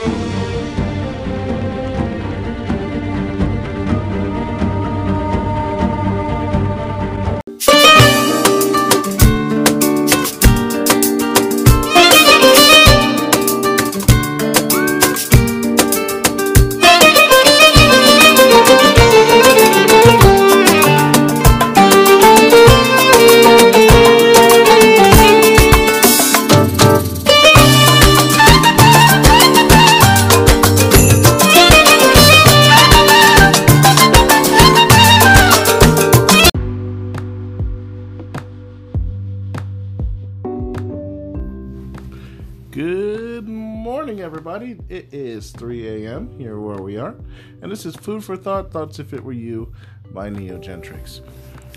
Good is Food for Thought Thoughts If It Were You by Neogentrix.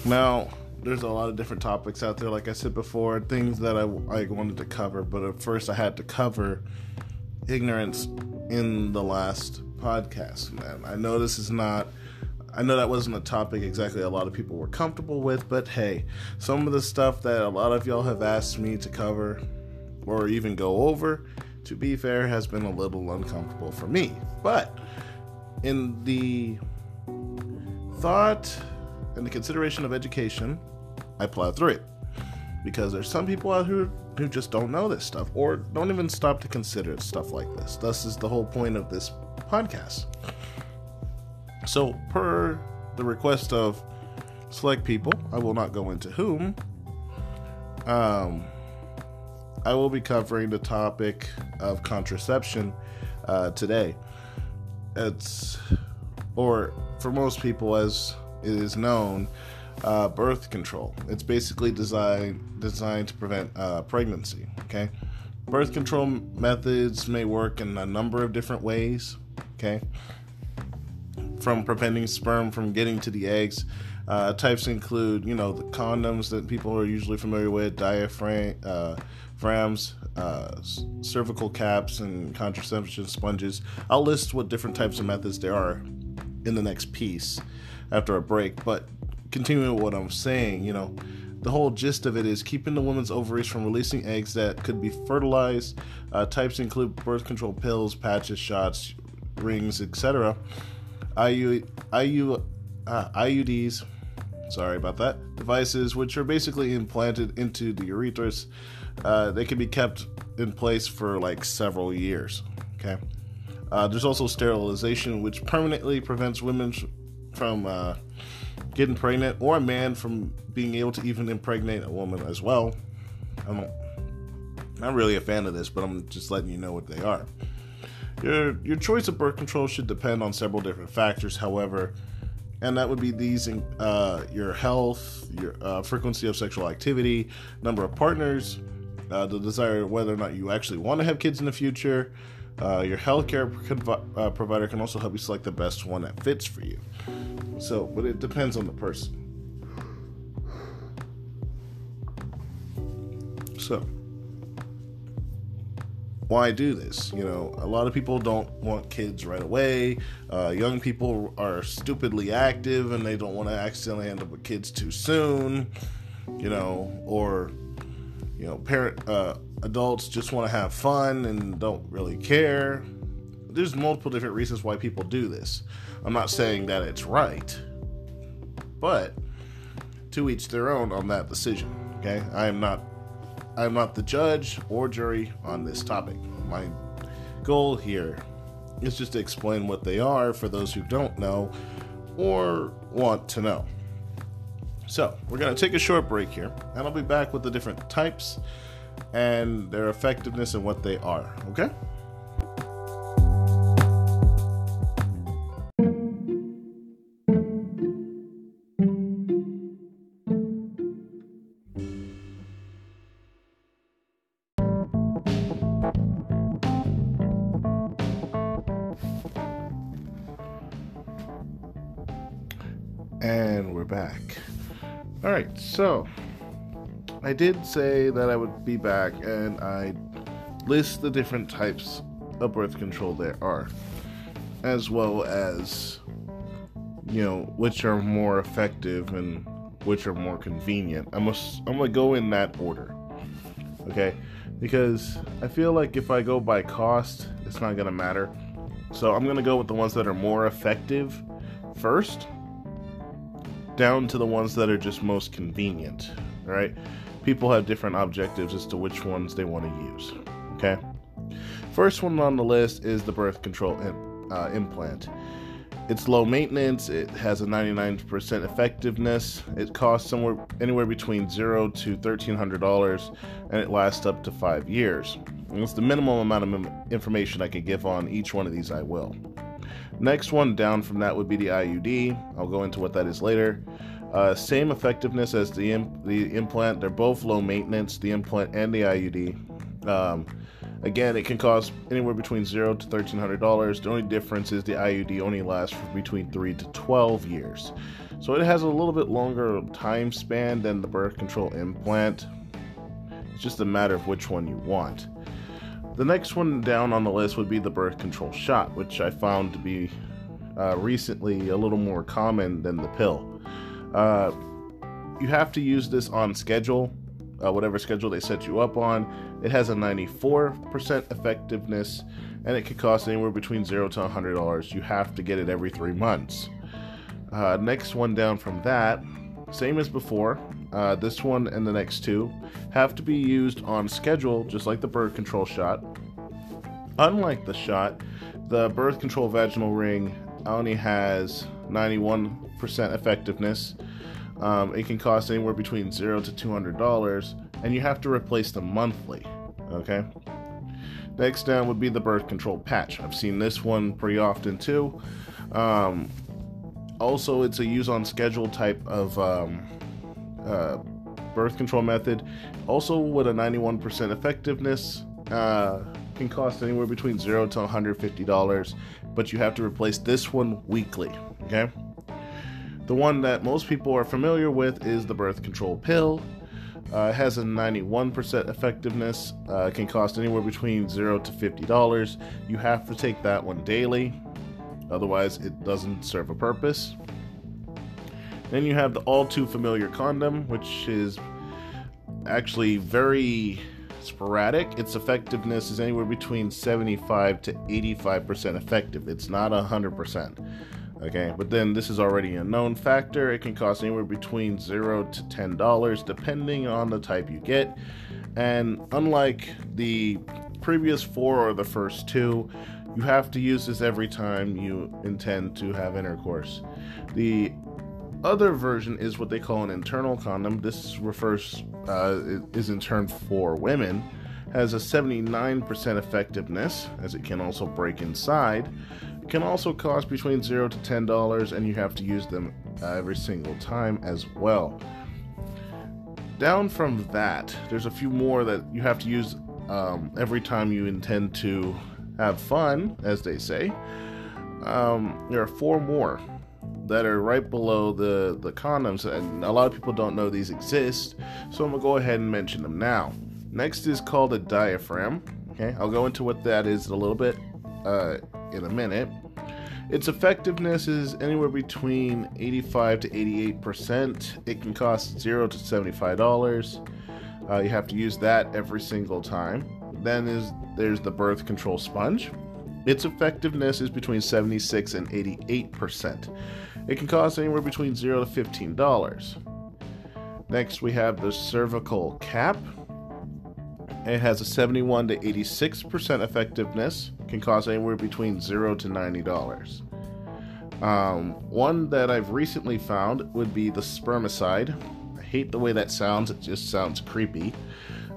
Now, there's a lot of different topics out there, like I said before, things that I, I wanted to cover, but at first I had to cover ignorance in the last podcast. Man, I know this is not. I know that wasn't a topic exactly a lot of people were comfortable with, but hey, some of the stuff that a lot of y'all have asked me to cover or even go over, to be fair, has been a little uncomfortable for me. But in the thought and the consideration of education, I plow through it. Because there's some people out here who just don't know this stuff or don't even stop to consider stuff like this. This is the whole point of this podcast. So, per the request of select people, I will not go into whom. Um, I will be covering the topic of contraception uh, today. It's, or for most people, as it is known, uh, birth control. It's basically designed designed to prevent uh, pregnancy. Okay, birth control methods may work in a number of different ways. Okay, from preventing sperm from getting to the eggs. Uh, types include, you know, the condoms that people are usually familiar with, diaphragm, uh, cervical caps, and contraception sponges. I'll list what different types of methods there are in the next piece after a break. But continuing what I'm saying, you know, the whole gist of it is keeping the woman's ovaries from releasing eggs that could be fertilized. Uh, types include birth control pills, patches, shots, rings, etc. IU, IU, uh, IUDs, sorry about that, devices which are basically implanted into the urethras uh, they can be kept in place for like several years. Okay. Uh, there's also sterilization, which permanently prevents women from uh, getting pregnant or a man from being able to even impregnate a woman as well. I'm not really a fan of this, but I'm just letting you know what they are. Your your choice of birth control should depend on several different factors. However, and that would be these uh, your health, your uh, frequency of sexual activity, number of partners, uh, the desire whether or not you actually want to have kids in the future. Uh, your healthcare uh, provider can also help you select the best one that fits for you. So, but it depends on the person. So, why do this? You know, a lot of people don't want kids right away. Uh, young people are stupidly active and they don't want to accidentally end up with kids too soon. You know, or you know, parent uh, adults just want to have fun and don't really care. There's multiple different reasons why people do this. I'm not saying that it's right, but to each their own on that decision. Okay, I am not, I am not the judge or jury on this topic. My goal here is just to explain what they are for those who don't know or want to know. So, we're going to take a short break here, and I'll be back with the different types and their effectiveness and what they are, okay? So I did say that I would be back and I list the different types of birth control there are, as well as you know which are more effective and which are more convenient. I must I'm gonna go in that order, okay? Because I feel like if I go by cost, it's not to matter. So I'm to go with the ones that are more effective first, down to the ones that are just most convenient. Right? People have different objectives as to which ones they want to use. Okay. First one on the list is the birth control uh, implant. It's low maintenance. It has a 99% effectiveness. It costs somewhere anywhere between zero to thirteen hundred dollars, and it lasts up to five years. And it's the minimum amount of information I can give on each one of these. I will. Next one down from that would be the IUD. I'll go into what that is later. Uh, same effectiveness as the imp- the implant. They're both low maintenance. The implant and the IUD. Um, Again, it can cost anywhere between zero to thirteen hundred dollars. The only difference is the IUD only lasts for between three to twelve years, so it has a little bit longer time span than the birth control implant. It's just a matter of which one you want. The next one down on the list would be the birth control shot, which I found to be uh, recently a little more common than the pill. Uh, you have to use this on schedule uh, whatever schedule they set you up on. It has a 94% effectiveness and it can cost anywhere between zero to $100. You have to get it every three months. Uh, next one down from that, same as before. Uh, this one and the next two have to be used on schedule, just like the birth control shot. Unlike the shot, the birth control vaginal ring only has 91% effectiveness um, it can cost anywhere between zero to two hundred dollars, and you have to replace them monthly. Okay. Next down would be the birth control patch. I've seen this one pretty often too. Um, also, it's a use on schedule type of um, uh, birth control method. Also, with a 91% effectiveness, uh, can cost anywhere between zero to 150 dollars, but you have to replace this one weekly. Okay. The one that most people are familiar with is the birth control pill. Uh, it has a 91% effectiveness. Uh, can cost anywhere between zero to fifty dollars. You have to take that one daily, otherwise it doesn't serve a purpose. Then you have the all too familiar condom, which is actually very sporadic. Its effectiveness is anywhere between 75 to 85% effective. It's not 100%. Okay, but then this is already a known factor. It can cost anywhere between zero to ten dollars, depending on the type you get. And unlike the previous four or the first two, you have to use this every time you intend to have intercourse. The other version is what they call an internal condom. This refers uh, is in turn for women. Has a 79% effectiveness, as it can also break inside It can also cost between zero to ten dollars, and you have to use them every single time as well. Down from that, there's a few more that you have to use um, every time you intend to have fun, as they say. Um, there are four more that are right below the, the condoms, and a lot of people don't know these exist, so I'm gonna go ahead and mention them now. Next is called a diaphragm. Okay, I'll go into what that is a little bit uh, in a minute. Its effectiveness is anywhere between 85 to 88%. It can cost 0 to $75. Uh, you have to use that every single time. Then is there's the birth control sponge. Its effectiveness is between 76 and 88%. It can cost anywhere between 0 to $15. Next, we have the cervical cap. It has a 71 to 86% effectiveness can cost anywhere between zero to ninety dollars. Um, one that I've recently found would be the spermicide. I hate the way that sounds; it just sounds creepy.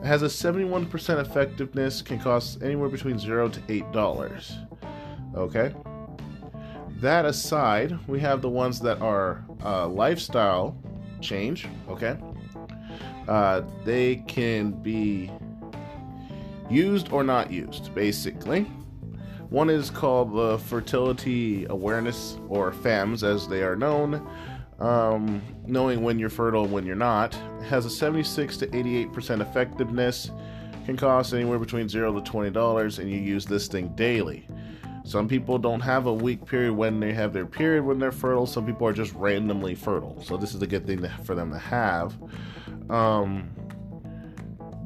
It has a 71% effectiveness, can cost anywhere between zero to eight dollars. Okay. That aside, we have the ones that are uh, lifestyle change. Okay. Uh, they can be used or not used, basically. One is called the Fertility Awareness, or FAMS as they are known. Um, knowing when you're fertile and when you're not. Has a 76 to 88% effectiveness. Can cost anywhere between zero to twenty dollars, and you use this thing daily. Some people don't have a week period when they have their period when they're fertile. Some people are just randomly fertile. So this is a good thing to, for them to have. Um,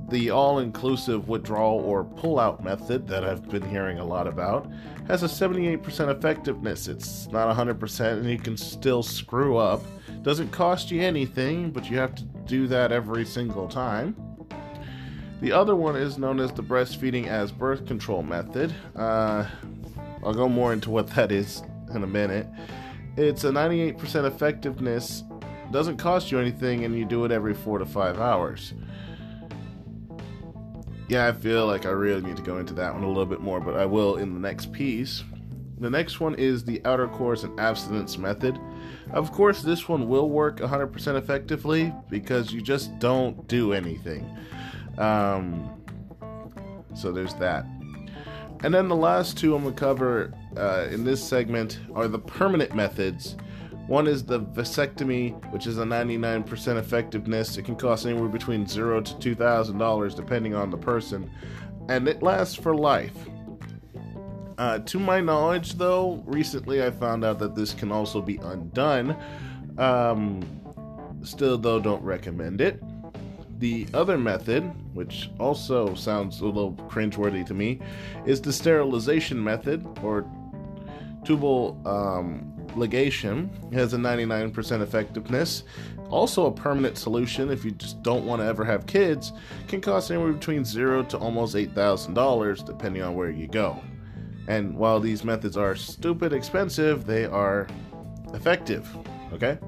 the all inclusive withdrawal or pull-out method that I've been hearing a lot about has a 78% effectiveness. It's not 100%, and you can still screw up. Doesn't cost you anything, but you have to do that every single time. The other one is known as the breastfeeding as birth control method. Uh, I'll go more into what that is in a minute. It's a 98% effectiveness, doesn't cost you anything, and you do it every four to five hours. Yeah, I feel like I really need to go into that one a little bit more, but I will in the next piece. The next one is the outer course and abstinence method. Of course, this one will work 100% effectively because you just don't do anything. Um, so there's that. And then the last two I'm going to cover uh, in this segment are the permanent methods. One is the vasectomy, which is a 99% effectiveness. It can cost anywhere between zero to two thousand dollars, depending on the person, and it lasts for life. Uh, to my knowledge, though, recently I found out that this can also be undone. Um, still, though, don't recommend it. The other method, which also sounds a little cringeworthy to me, is the sterilization method or tubal um, ligation. It has a 99% effectiveness. Also, a permanent solution if you just don't want to ever have kids can cost anywhere between zero to almost $8,000 depending on where you go. And while these methods are stupid expensive, they are effective. Okay?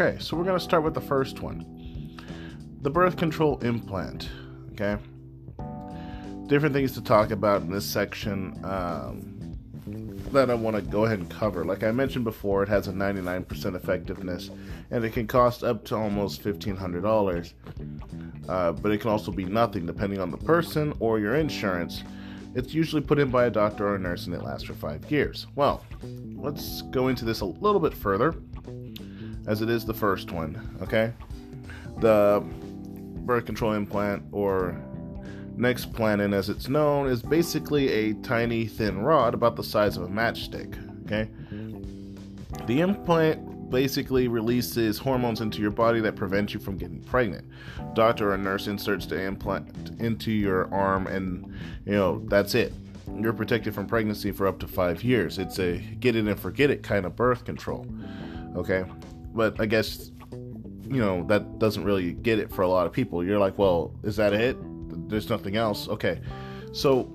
Okay, so we're going to start with the first one the birth control implant. Okay? Different things to talk about in this section um, that I want to go ahead and cover. Like I mentioned before, it has a 99% effectiveness and it can cost up to almost $1,500. Uh, but it can also be nothing depending on the person or your insurance. It's usually put in by a doctor or a nurse and it lasts for five years. Well, let's go into this a little bit further, as it is the first one, okay? The birth control implant, or next Nexplanon as it's known, is basically a tiny thin rod about the size of a matchstick, okay? The implant basically releases hormones into your body that prevent you from getting pregnant. Doctor or nurse inserts the implant into your arm, and you know that's it. You're protected from pregnancy for up to five years. It's a get it and forget it kind of birth control. Okay, but I guess you know that doesn't really get it for a lot of people. You're like, well, is that it? There's nothing else. Okay, so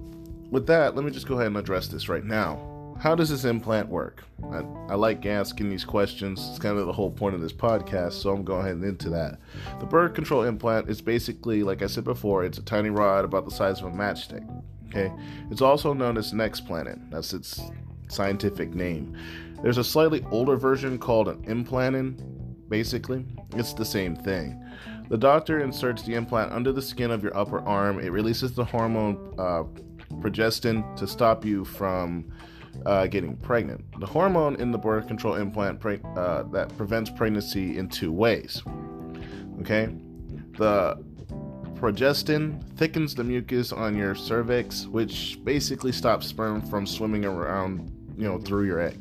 with that, let me just go ahead and address this right now how does this implant work? I, I, like asking these questions. It's kind of the whole point of this podcast, so I'm going ahead and into that. The birth control implant is basically, like I said before, it's a tiny rod about the size of a matchstick. Okay, it's also known as Nexplanon. That's its scientific name. There's a slightly older version called an Implanon. Basically, it's the same thing. The doctor inserts the implant under the skin of your upper arm. It releases the hormone uh, progestin to stop you from uh, getting pregnant. The hormone in the birth control implant pre- uh, that prevents pregnancy in two ways. Okay, the progestin thickens the mucus on your cervix, which basically stops sperm from swimming around, you know, through your egg.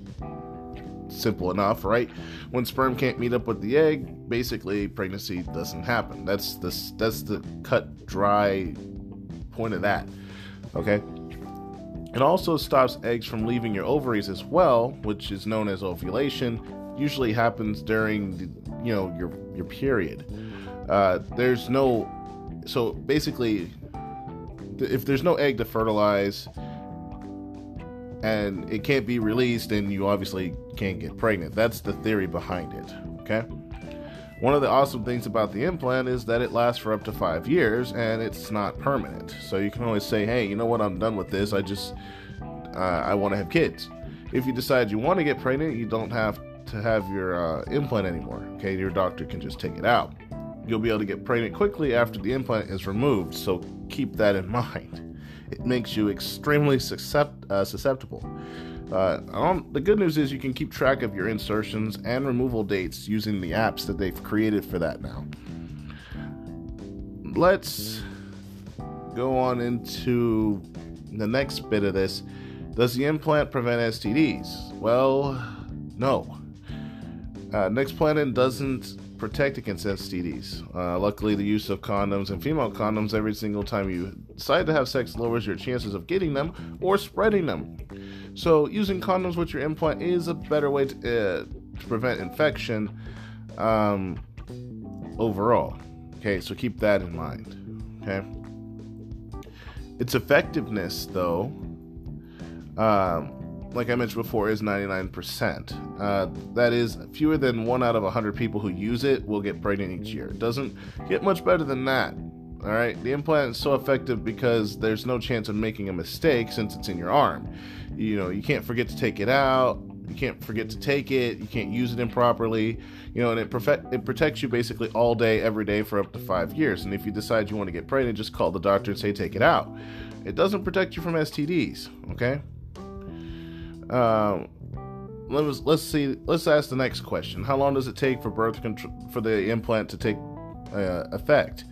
Simple enough, right? When sperm can't meet up with the egg, basically pregnancy doesn't happen. That's the that's the cut dry point of that. Okay. It also stops eggs from leaving your ovaries as well, which is known as ovulation. Usually happens during the, you know your your period. Uh, there's no so basically if there's no egg to fertilize and it can't be released and you obviously can't get pregnant that's the theory behind it okay one of the awesome things about the implant is that it lasts for up to five years and it's not permanent. So you can always say, hey, you know what, I'm done with this. I just, uh, I want to have kids. If you decide you want to get pregnant, you don't have to have your uh, implant anymore. Okay, your doctor can just take it out. you'll be able to get pregnant quickly after the implant is removed. So keep that in mind. It makes you extremely suscept- uh, susceptible. Uh, the good news is you can keep track of your insertions and removal dates using the apps that they've created for that now. Let's go on into the next bit of this. Does the implant prevent STDs? Well, no. Uh, Nexplanon doesn't protect against STDs. Uh, luckily, the use of condoms and female condoms every single time you decide to have sex lowers your chances of getting them or spreading them. So, using condoms with your implant is a better way to, uh, to prevent infection um, overall. Okay, so keep that in mind. Okay. Its effectiveness, though, um, like I mentioned before, is 99%. Uh, that is, fewer than one out of 100 people who use it will get pregnant each year. It doesn't get much better than that. All right, the implant is so effective because there's no chance of making a mistake since it's in your arm. You know, you can't forget to take it out. You can't forget to take it. You can't use it improperly. You know, and it perfect it protects you basically all day, every day for up to five years. And if you decide you want to get pregnant, just call the doctor and say take it out. It doesn't protect you from STDs. Okay. Um, let's let's see. Let's ask the next question. How long does it take for birth control for the implant to take uh, effect?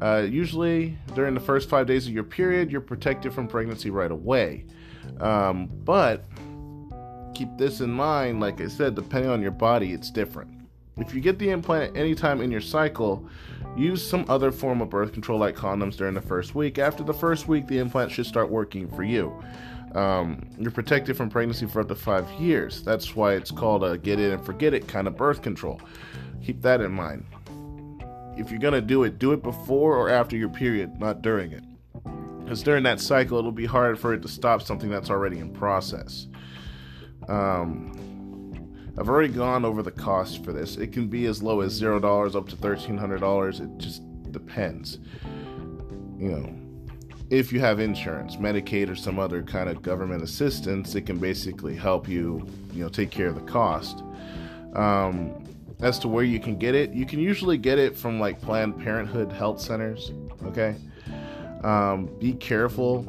Uh, usually, during the first five days of your period, you're protected from pregnancy right away. Um, but keep this in mind. Like I said, depending on your body, it's different. If you get the implant anytime in your cycle, use some other form of birth control like condoms during the first week. After the first week, the implant should start working for you. Um, you're protected from pregnancy for up to five years. That's why it's called a get it and forget it kind of birth control. Keep that in mind. If you're going to do it, do it before or after your period, not during it. Because during that cycle, it'll be hard for it to stop something that's already in process. Um, I've already gone over the cost for this. It can be as low as $0 up to $1,300. It just depends. You know, if you have insurance, Medicaid, or some other kind of government assistance, it can basically help you, you know, take care of the cost. Um, as to where you can get it, you can usually get it from like Planned Parenthood health centers. Okay, um, be careful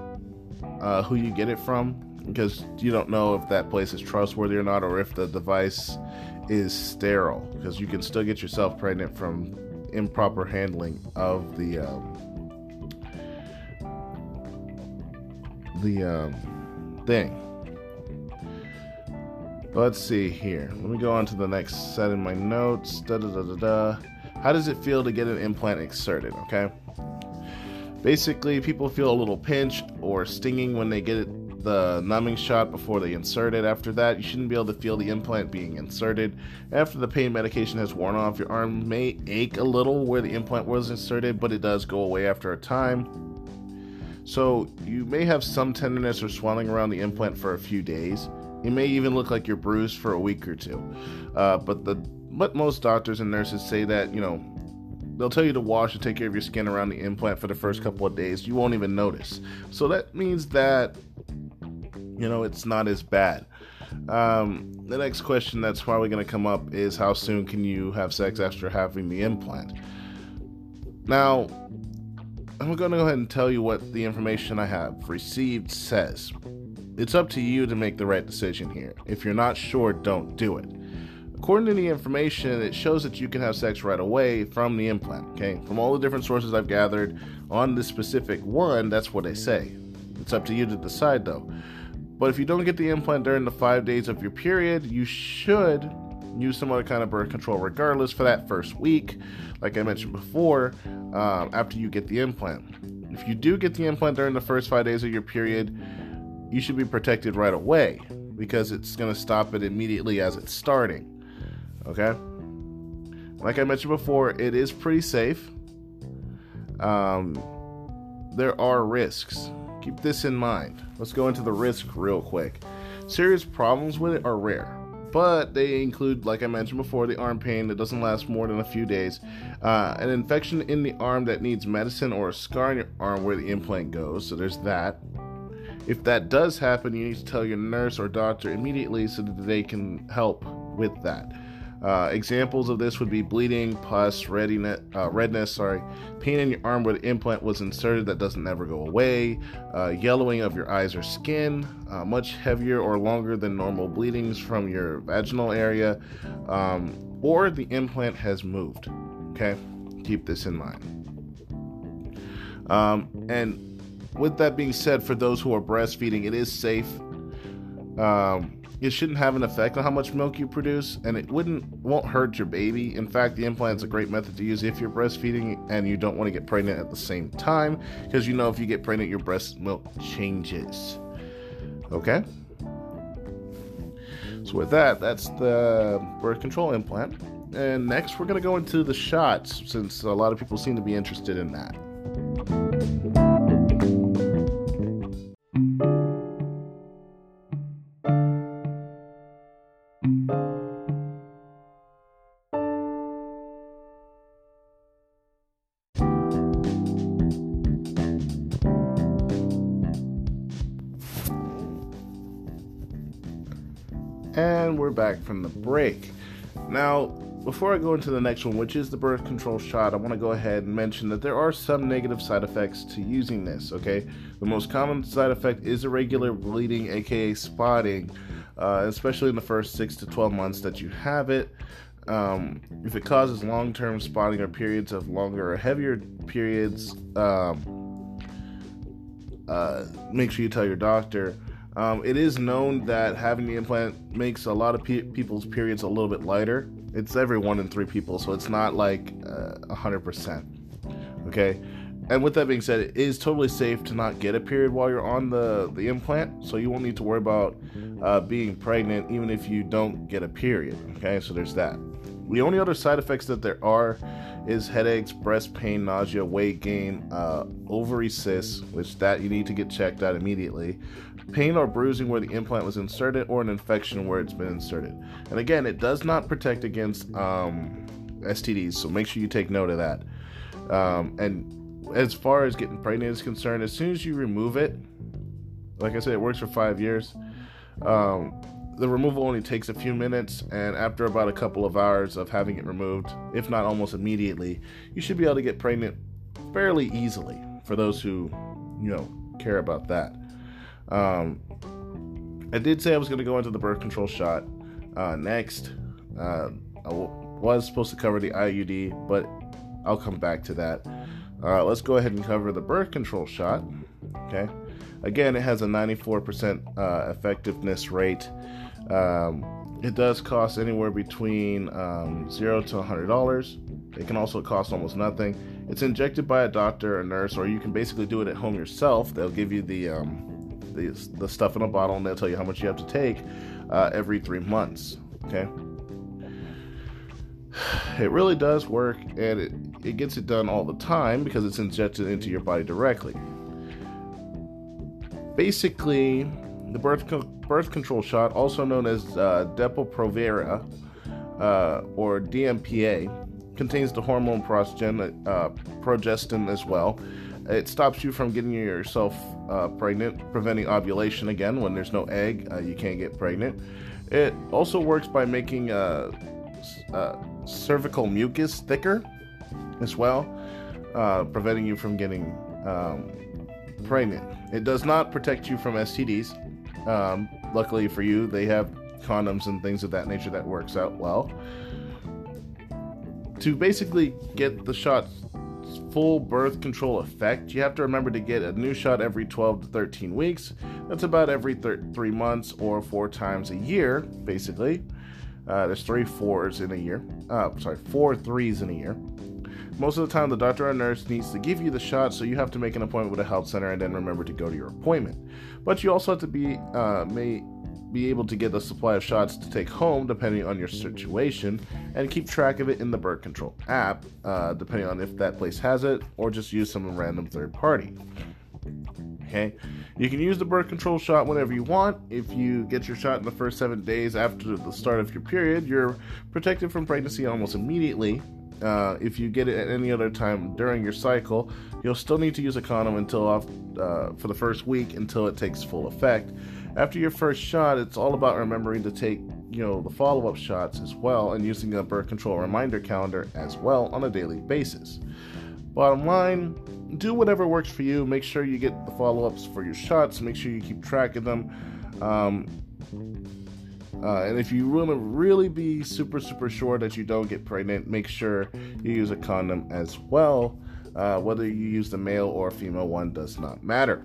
uh, who you get it from because you don't know if that place is trustworthy or not, or if the device is sterile. Because you can still get yourself pregnant from improper handling of the um, the um, thing. Let's see here. Let me go on to the next set in my notes. Da da da da da. How does it feel to get an implant inserted? Okay. Basically, people feel a little pinch or stinging when they get it, the numbing shot before they insert it. After that, you shouldn't be able to feel the implant being inserted. After the pain medication has worn off, your arm may ache a little where the implant was inserted, but it does go away after a time. So you may have some tenderness or swelling around the implant for a few days. It may even look like you're bruised for a week or two. Uh, but the but most doctors and nurses say that you know they'll tell you to wash and take care of your skin around the implant for the first couple of days. You won't even notice. So that means that you know it's not as bad. Um, the next question that's probably going to come up is how soon can you have sex after having the implant? Now, I'm going to go ahead and tell you what the information I have received says. It's up to you to make the right decision here. If you're not sure, don't do it. According to the information, it shows that you can have sex right away from the implant. Okay, from all the different sources I've gathered on this specific one, that's what they say. It's up to you to decide though. But if you don't get the implant during the five days of your period, you should use some other kind of birth control regardless for that first week, like I mentioned before, um, after you get the implant. If you do get the implant during the first five days of your period, you should be protected right away because it's going to stop it immediately as it's starting. Okay? Like I mentioned before, it is pretty safe. Um, there are risks. Keep this in mind. Let's go into the risk real quick. Serious problems with it are rare but they include, like I mentioned before, the arm pain that doesn't last more than a few days, uh, an infection in the arm that needs medicine, or a scar in your arm where the implant goes. So there's that. If that does happen, you need to tell your nurse or doctor immediately so that they can help with that. Uh, examples of this would be bleeding, pus, readiness, uh, redness, sorry, pain in your arm where the implant was inserted that doesn't ever go away, uh, yellowing of your eyes or skin, uh, much heavier or longer than normal bleedings from your vaginal area, um, or the implant has moved. Okay, keep this in mind. Um, and with that being said, for those who are breastfeeding, it is safe. Um, it shouldn't have an effect on how much milk you produce, and it wouldn't won't hurt your baby. In fact, the implant is a great method to use if you're breastfeeding and you don't want to get pregnant at the same time, because you know if you get pregnant, your breast milk changes. Okay. So with that, that's the birth control implant. And next, we're going to go into the shots, since a lot of people seem to be interested in that. From the break. Now, before I go into the next one, which is the birth control shot, I want to go ahead and mention that there are some negative side effects to using this, okay? The most common side effect is irregular bleeding, aka spotting, uh, especially in the first 6 to 12 months that you have it. Um, if it causes long term spotting or periods of longer or heavier periods, um, uh, make sure you tell your doctor. Um, it is known that having the implant makes a lot of pe- people's periods a little bit lighter. It's every one in three people, so it's not like uh, 100%. Okay? And with that being said, it is totally safe to not get a period while you're on the, the implant, so you won't need to worry about uh, being pregnant even if you don't get a period. Okay? So there's that. The only other side effects that there are is headaches, breast pain, nausea, weight gain, uh, ovary cysts, which that you need to get checked out immediately, pain or bruising where the implant was inserted, or an infection where it's been inserted. And again, it does not protect against um, STDs, so make sure you take note of that. Um, and as far as getting pregnant is concerned, as soon as you remove it, like I said, it works for five years. Um, the removal only takes a few minutes, and after about a couple of hours of having it removed, if not almost immediately, you should be able to get pregnant fairly easily for those who, you know, care about that. Um, I did say I was going to go into the birth control shot uh, next. Uh, I w- was supposed to cover the IUD, but I'll come back to that. Uh, let's go ahead and cover the birth control shot. Okay. Again, it has a 94% uh, effectiveness rate. Um, it does cost anywhere between um, zero to $100. It can also cost almost nothing. It's injected by a doctor, a nurse, or you can basically do it at home yourself. They'll give you the um, the, the stuff in a bottle and they'll tell you how much you have to take uh, every three months. Okay. It really does work and it, it gets it done all the time because it's injected into your body directly. Basically, the birth, co- birth control shot, also known as uh, Depo-Provera uh, or DMPA, contains the hormone progestin, uh, progestin as well. It stops you from getting yourself uh, pregnant, preventing ovulation again when there's no egg. Uh, you can't get pregnant. It also works by making uh, uh cervical mucus thicker as well, uh, preventing you from getting um, pregnant. It does not protect you from STDs. Um, luckily for you, they have condoms and things of that nature that works out well. To basically get the shot full birth control effect, you have to remember to get a new shot every 12 to 13 weeks. That's about every thir- three months or four times a year, basically. Uh, there's three fours in a year. Uh, sorry, four threes in a year. Most of the time, the doctor or nurse needs to give you the shot, so you have to make an appointment with a health center and then remember to go to your appointment. But you also have to be uh, be able to get the supply of shots to take home depending on your situation and keep track of it in the birth control app, uh, depending on if that place has it or just use some random third party. Okay, you can use the birth control shot whenever you want. If you get your shot in the first seven days after the start of your period, you're protected from pregnancy almost immediately. Uh, if you get it at any other time during your cycle, you'll still need to use a condom until off, uh, for the first week until it takes full effect. After your first shot, it's all about remembering to take you know the follow-up shots as well and using a birth control reminder calendar as well on a daily basis. Bottom line do whatever works for you. Make sure you get the follow-ups for your shots. Make sure you keep track of them. Um, uh, and if you want to really be super super sure that you don't get pregnant make sure you use a condom as well. Uh, whether you use the male or female one does not matter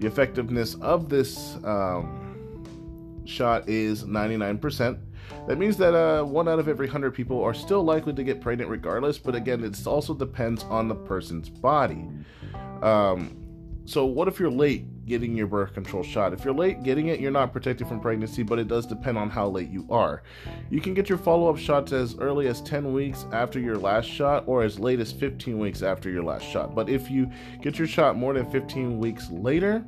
the effectiveness of this um, shot is 99%. That means that uh, one out of every 100 people are still likely to get pregnant regardless, but again, it also depends on the person's body. Um, so, what if you're late getting your birth control shot? If you're late getting it, you're not protected from pregnancy, but it does depend on how late you are. You can get your follow up shots as early as 10 weeks after your last shot or as late as 15 weeks after your last shot. But if you get your shot more than 15 weeks later,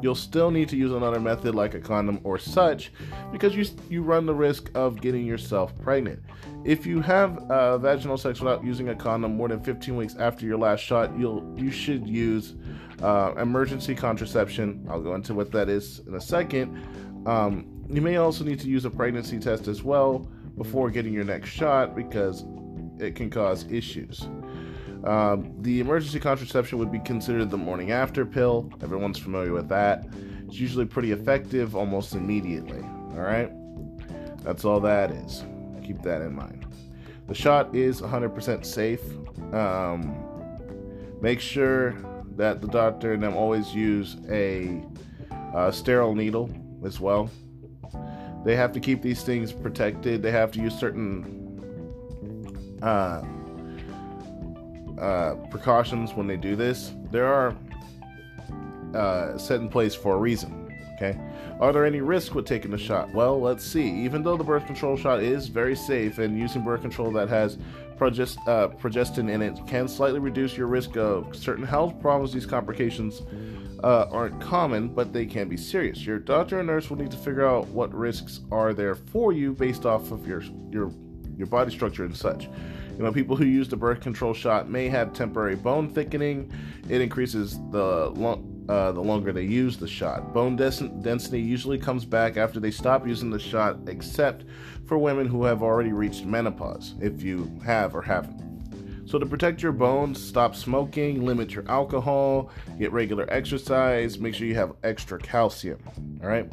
you'll still need to use another method like a condom or such because you you run the risk of getting yourself pregnant. If you have uh, vaginal sex without using a condom more than 15 weeks after your last shot, you'll you should use uh, emergency contraception. I'll go into what that is in a second. Um, you may also need to use a pregnancy test as well before getting your next shot because it can cause issues. Um, the emergency contraception would be considered the morning after pill. Everyone's familiar with that. It's usually pretty effective almost immediately. All right? That's all that is. Keep that in mind. The shot is 100% safe. Um, make sure that the doctor and them always use a uh, sterile needle as well. They have to keep these things protected. They have to use certain uh, uh, precautions when they do this. There are uh, set in place for a reason. Okay. Are there any risks with taking the shot? Well, let's see. Even though the birth control shot is very safe and using birth control that has progest- uh, progestin in it can slightly reduce your risk of certain health problems, these complications uh, aren't common, but they can be serious. Your doctor and nurse will need to figure out what risks are there for you based off of your your your body structure and such. You know, people who use the birth control shot may have temporary bone thickening. It increases the lo- uh, the longer they use the shot. Bone density usually comes back after they stop using the shot, except for women who have already reached menopause, if you have or haven't. So, to protect your bones, stop smoking, limit your alcohol, get regular exercise, make sure you have extra calcium. All right.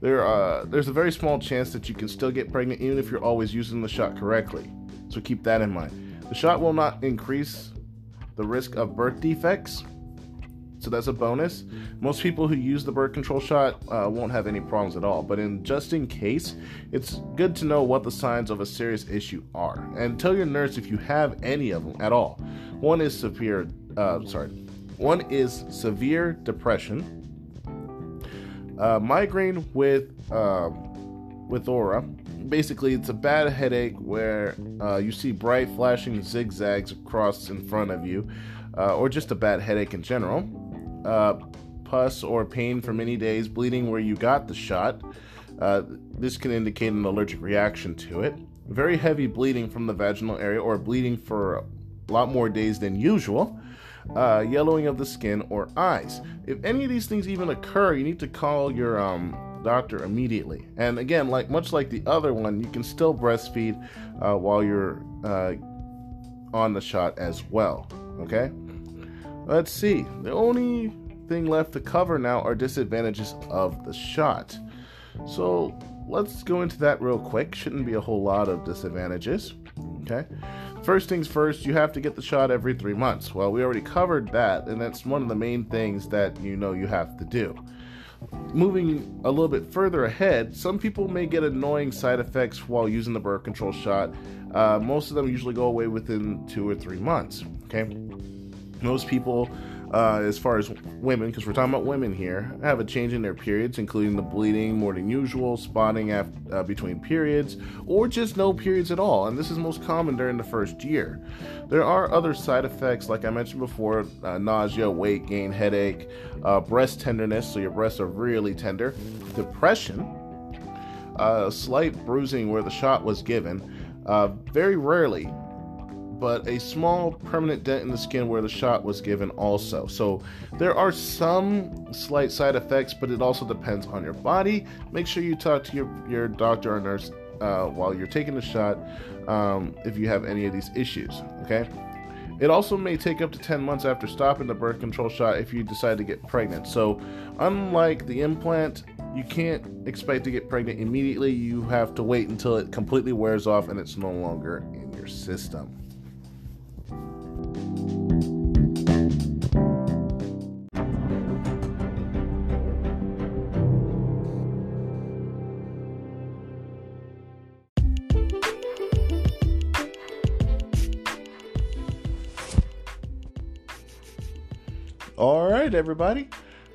There, uh, there's a very small chance that you can still get pregnant even if you're always using the shot correctly. So keep that in mind. The shot will not increase the risk of birth defects. So that's a bonus. Most people who use the birth control shot uh, won't have any problems at all. But in just in case, it's good to know what the signs of a serious issue are, and tell your nurse if you have any of them at all. One is severe. Uh, sorry. One is severe depression, uh, migraine with uh, with aura basically it's a bad headache where uh, you see bright flashing zigzags across in front of you, uh, or just a bad headache in general. Uh, pus or pain for many days, bleeding where you got the shot. Uh, this can indicate an allergic reaction to it. Very heavy bleeding from the vaginal area, or bleeding for a lot more days than usual. Uh, yellowing of the skin or eyes. If any of these things even occur, you need to call your um, doctor immediately. And again, like much like the other one, you can still breastfeed uh, while you're uh, on the shot as well. Okay. Let's see. The only thing left to cover now are disadvantages of the shot. So let's go into that real quick. Shouldn't be a whole lot of disadvantages. Okay. First things first, you have to get the shot every three months. Well, we already covered that, and that's one of the main things that you know you have to do moving a little bit further ahead, some people may get annoying side effects while using the birth control shot. Uh, most of them usually go away within two or three months. Okay, most people uh, as far as women, because we're talking about women here, have a change in their periods, including the bleeding more than usual, spotting after, uh, between periods, or just no periods at all. And this is most common during the first year. There are other side effects, like I mentioned before uh, nausea, weight gain, headache, uh, breast tenderness, so your breasts are really tender, depression, uh, slight bruising where the shot was given. Uh, very rarely but a small permanent dent in the skin where the shot was given also. So there are some slight side effects, but it also depends on your body. Make sure you talk to your, your doctor or nurse uh, while you're taking the shot um, if you have any of these issues. Okay. It also may take up to 10 months after stopping the birth control shot if you decide to get pregnant. So, unlike the implant, you can't expect to get pregnant immediately. You have to wait until it completely wears off and it's no longer in your system. Right, everybody.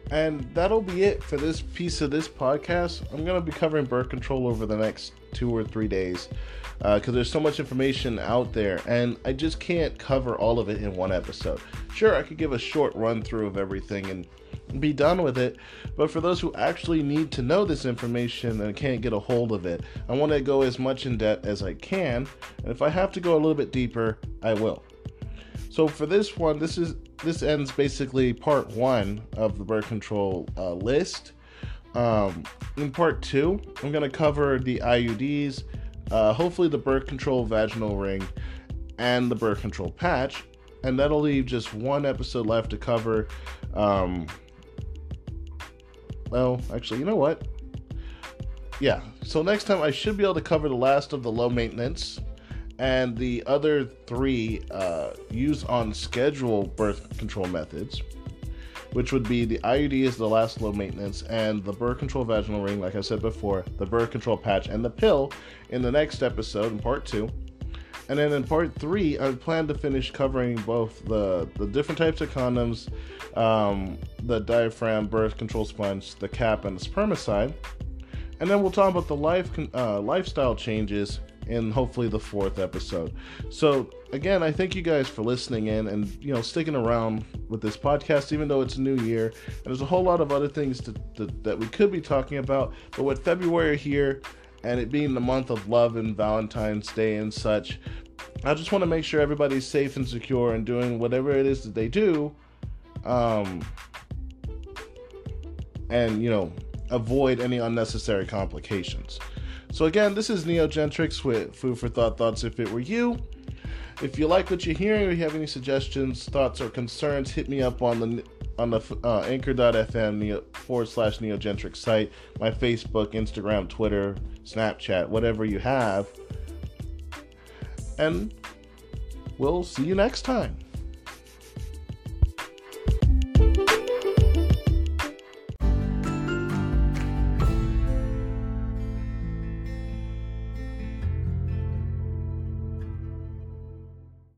And that'll be it for this piece of this podcast. I'm going to be covering birth control over the next two or three days because uh, there's so much information out there and I just can't cover all of it in one episode. Sure, I could give a short run through of everything and be done with it, but for those who actually need to know this information and can't get a hold of it, I want to go as much in depth as I can, and if I have to go a little bit deeper, I will. So for this one, this is this ends basically part one of the birth control uh, list. Um, in part two, I'm going to cover the IUDs, uh, hopefully the birth control vaginal ring, and the birth control patch. And that'll leave just one episode left to cover. Um, well, actually, you know what? Yeah, so next time I should be able to cover the last of the low maintenance and the other three uh, used on schedule birth control methods, which would be the IUD is the last low maintenance, and the birth control vaginal ring, like I said before, the birth control patch, and the pill in the next episode in part two. And then in part three, I plan to finish covering both the, the different types of condoms, um, the diaphragm, birth control sponge, the cap, and the spermicide. And then we'll talk about the life uh, lifestyle changes in hopefully the fourth episode. So again, I thank you guys for listening in and you know sticking around with this podcast, even though it's a new year and there's a whole lot of other things to, to, that we could be talking about. But with February here and it being the month of love and Valentine's Day and such, I just want to make sure everybody's safe and secure and doing whatever it is that they do. Um, and you know avoid any unnecessary complications. So again, this is Neogentrix with Food for Thought Thoughts If It Were You. If you like what you're hearing or you have any suggestions, thoughts, or concerns, hit me up on the on the uh, anchor.fm neo, forward slash neogentrix site, my Facebook, Instagram, Twitter, Snapchat, whatever you have. And we'll see you next time.